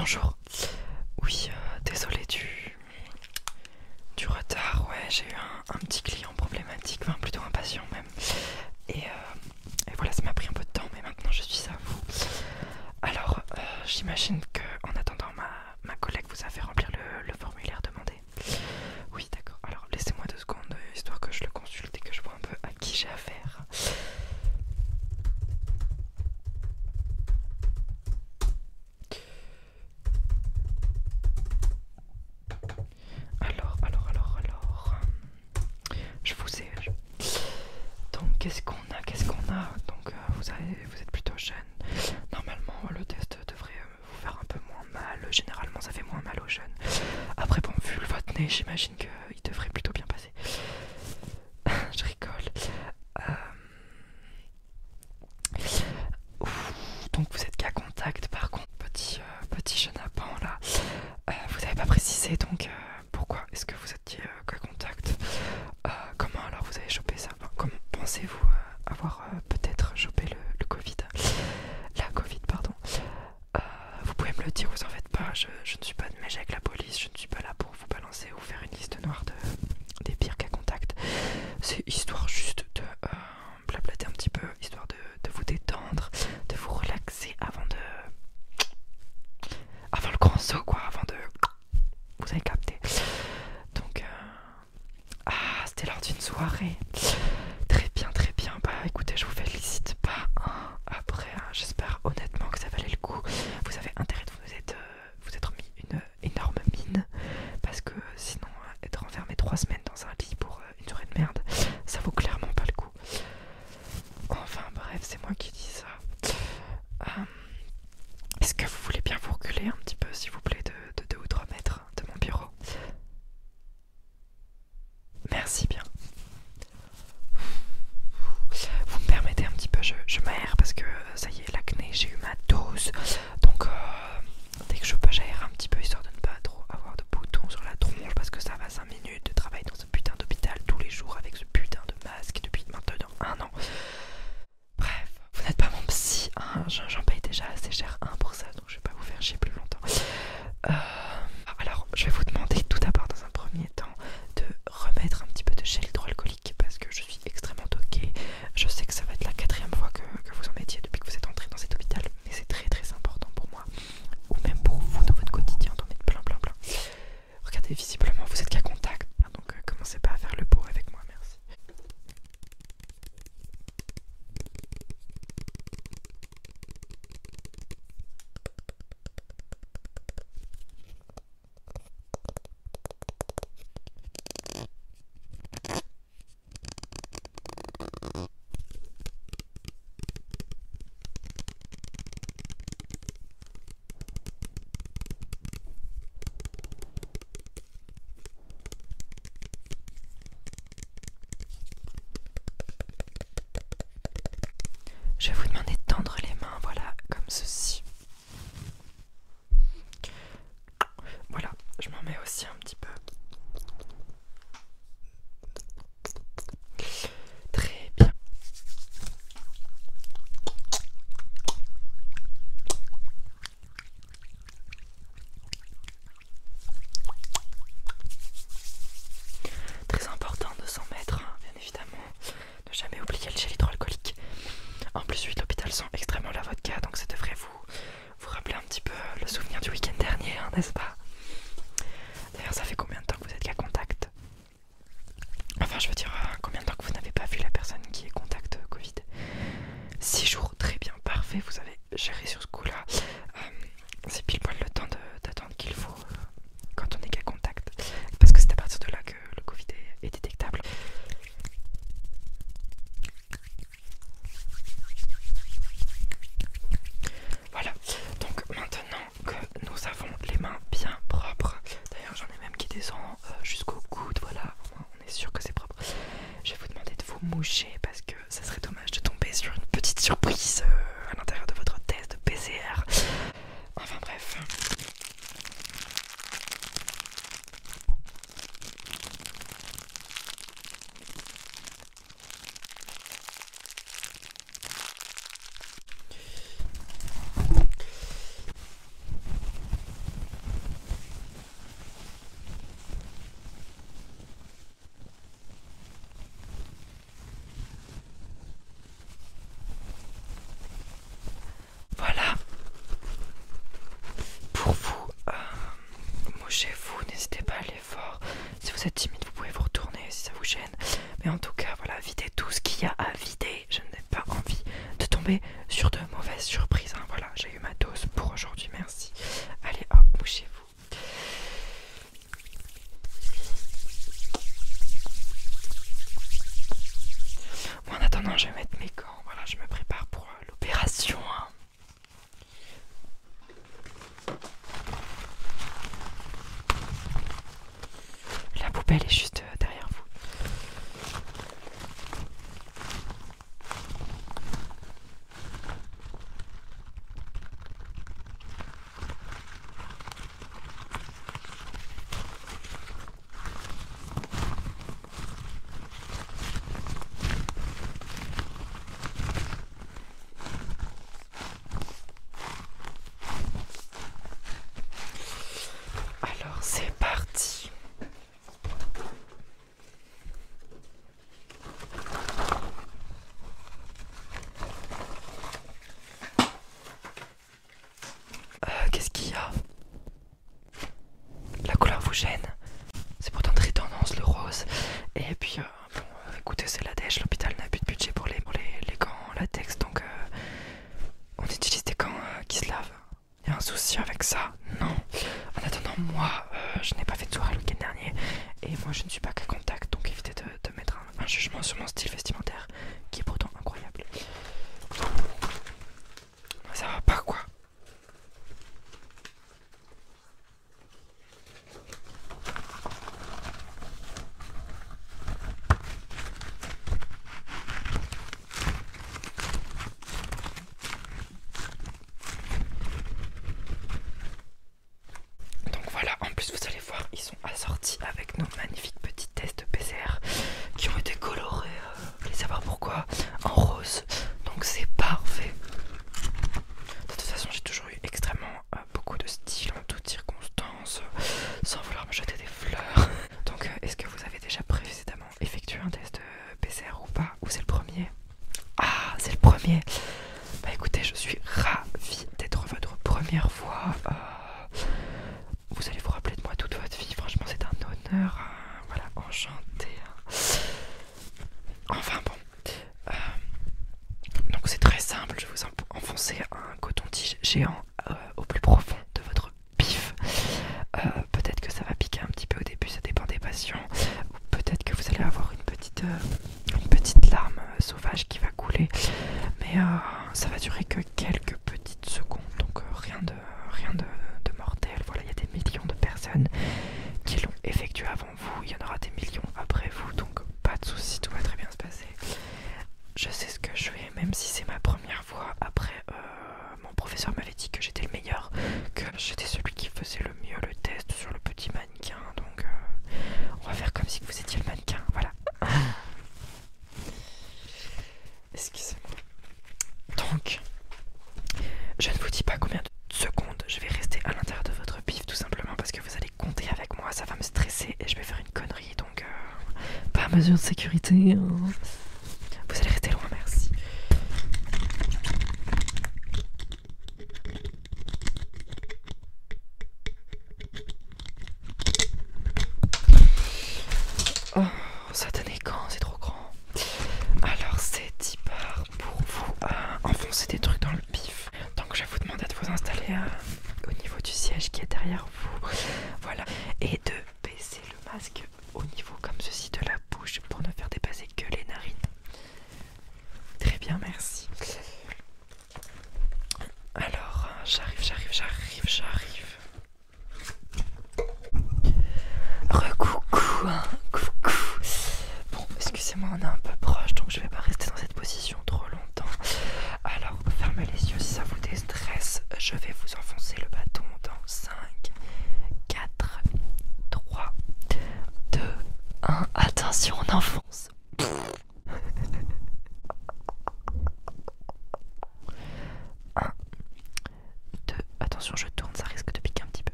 Bonjour. Oui, euh, désolé du, du retard. Ouais, j'ai eu un, petit client problématique, enfin plutôt impatient même. Euh, et, voilà, ça m'a pris un peu de temps, mais maintenant je suis à vous. Alors, euh, j'imagine jeunes. Après, bon, vu le vote nez, j'imagine qu'il devrait plutôt bien passer. Je rigole. Euh, donc, vous êtes qu'à contact, par contre, petit, euh, petit chenapan là. Euh, vous n'avez pas précisé donc euh, pourquoi est-ce que vous étiez euh, qu'à contact? Comment alors vous avez chopé ça? Comment pensez-vous avoir peut-être chopé le, Covid? La Covid, pardon. Vous pouvez me le dire aux soirée. Ah, j'en je veux dire, euh, combien de temps que vous n'avez pas vu la personne qui est contact euh, Covid? 6 jours, très bien, parfait, vous avez géré sur ce coup timide, vous pouvez vous retourner si ça vous gêne. Mais en tout cas. belle et juste. Euh, voilà, enchanté. Hein. Enfin bon, euh, donc c'est très simple, je vous enfoncer un coton-tige géant euh, au plus profond de votre pif. Peut-être que ça va piquer un petit peu au début, ça dépend des patients. Ou peut-être que vous allez avoir une petite, petite larme sauvage qui va couler. Mais ça va durer que quelques petites secondes, donc rien de... mesure de sécurité. Hein. Vous allez rester loin, merci. Oh, ça donne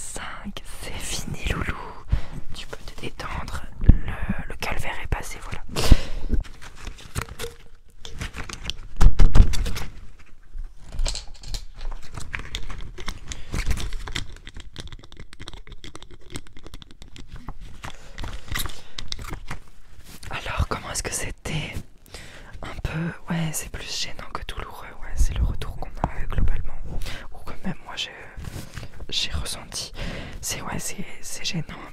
So c'est gênant.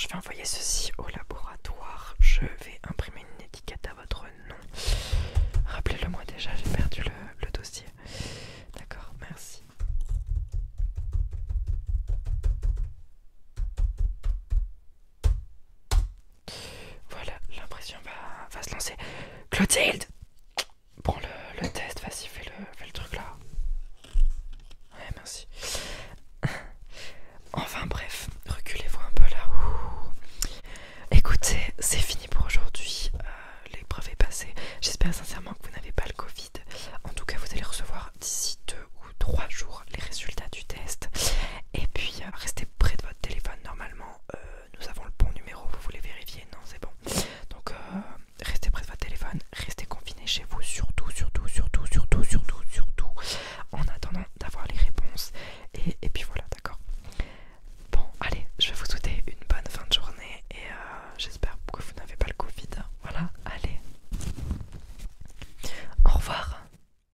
Je vais envoyer ceci au laboratoire. Je vais imprimer une étiquette à votre nom. Rappelez-le moi déjà, j'ai perdu le dossier. D'accord, merci. Voilà, l'impression va, se lancer. Clotilde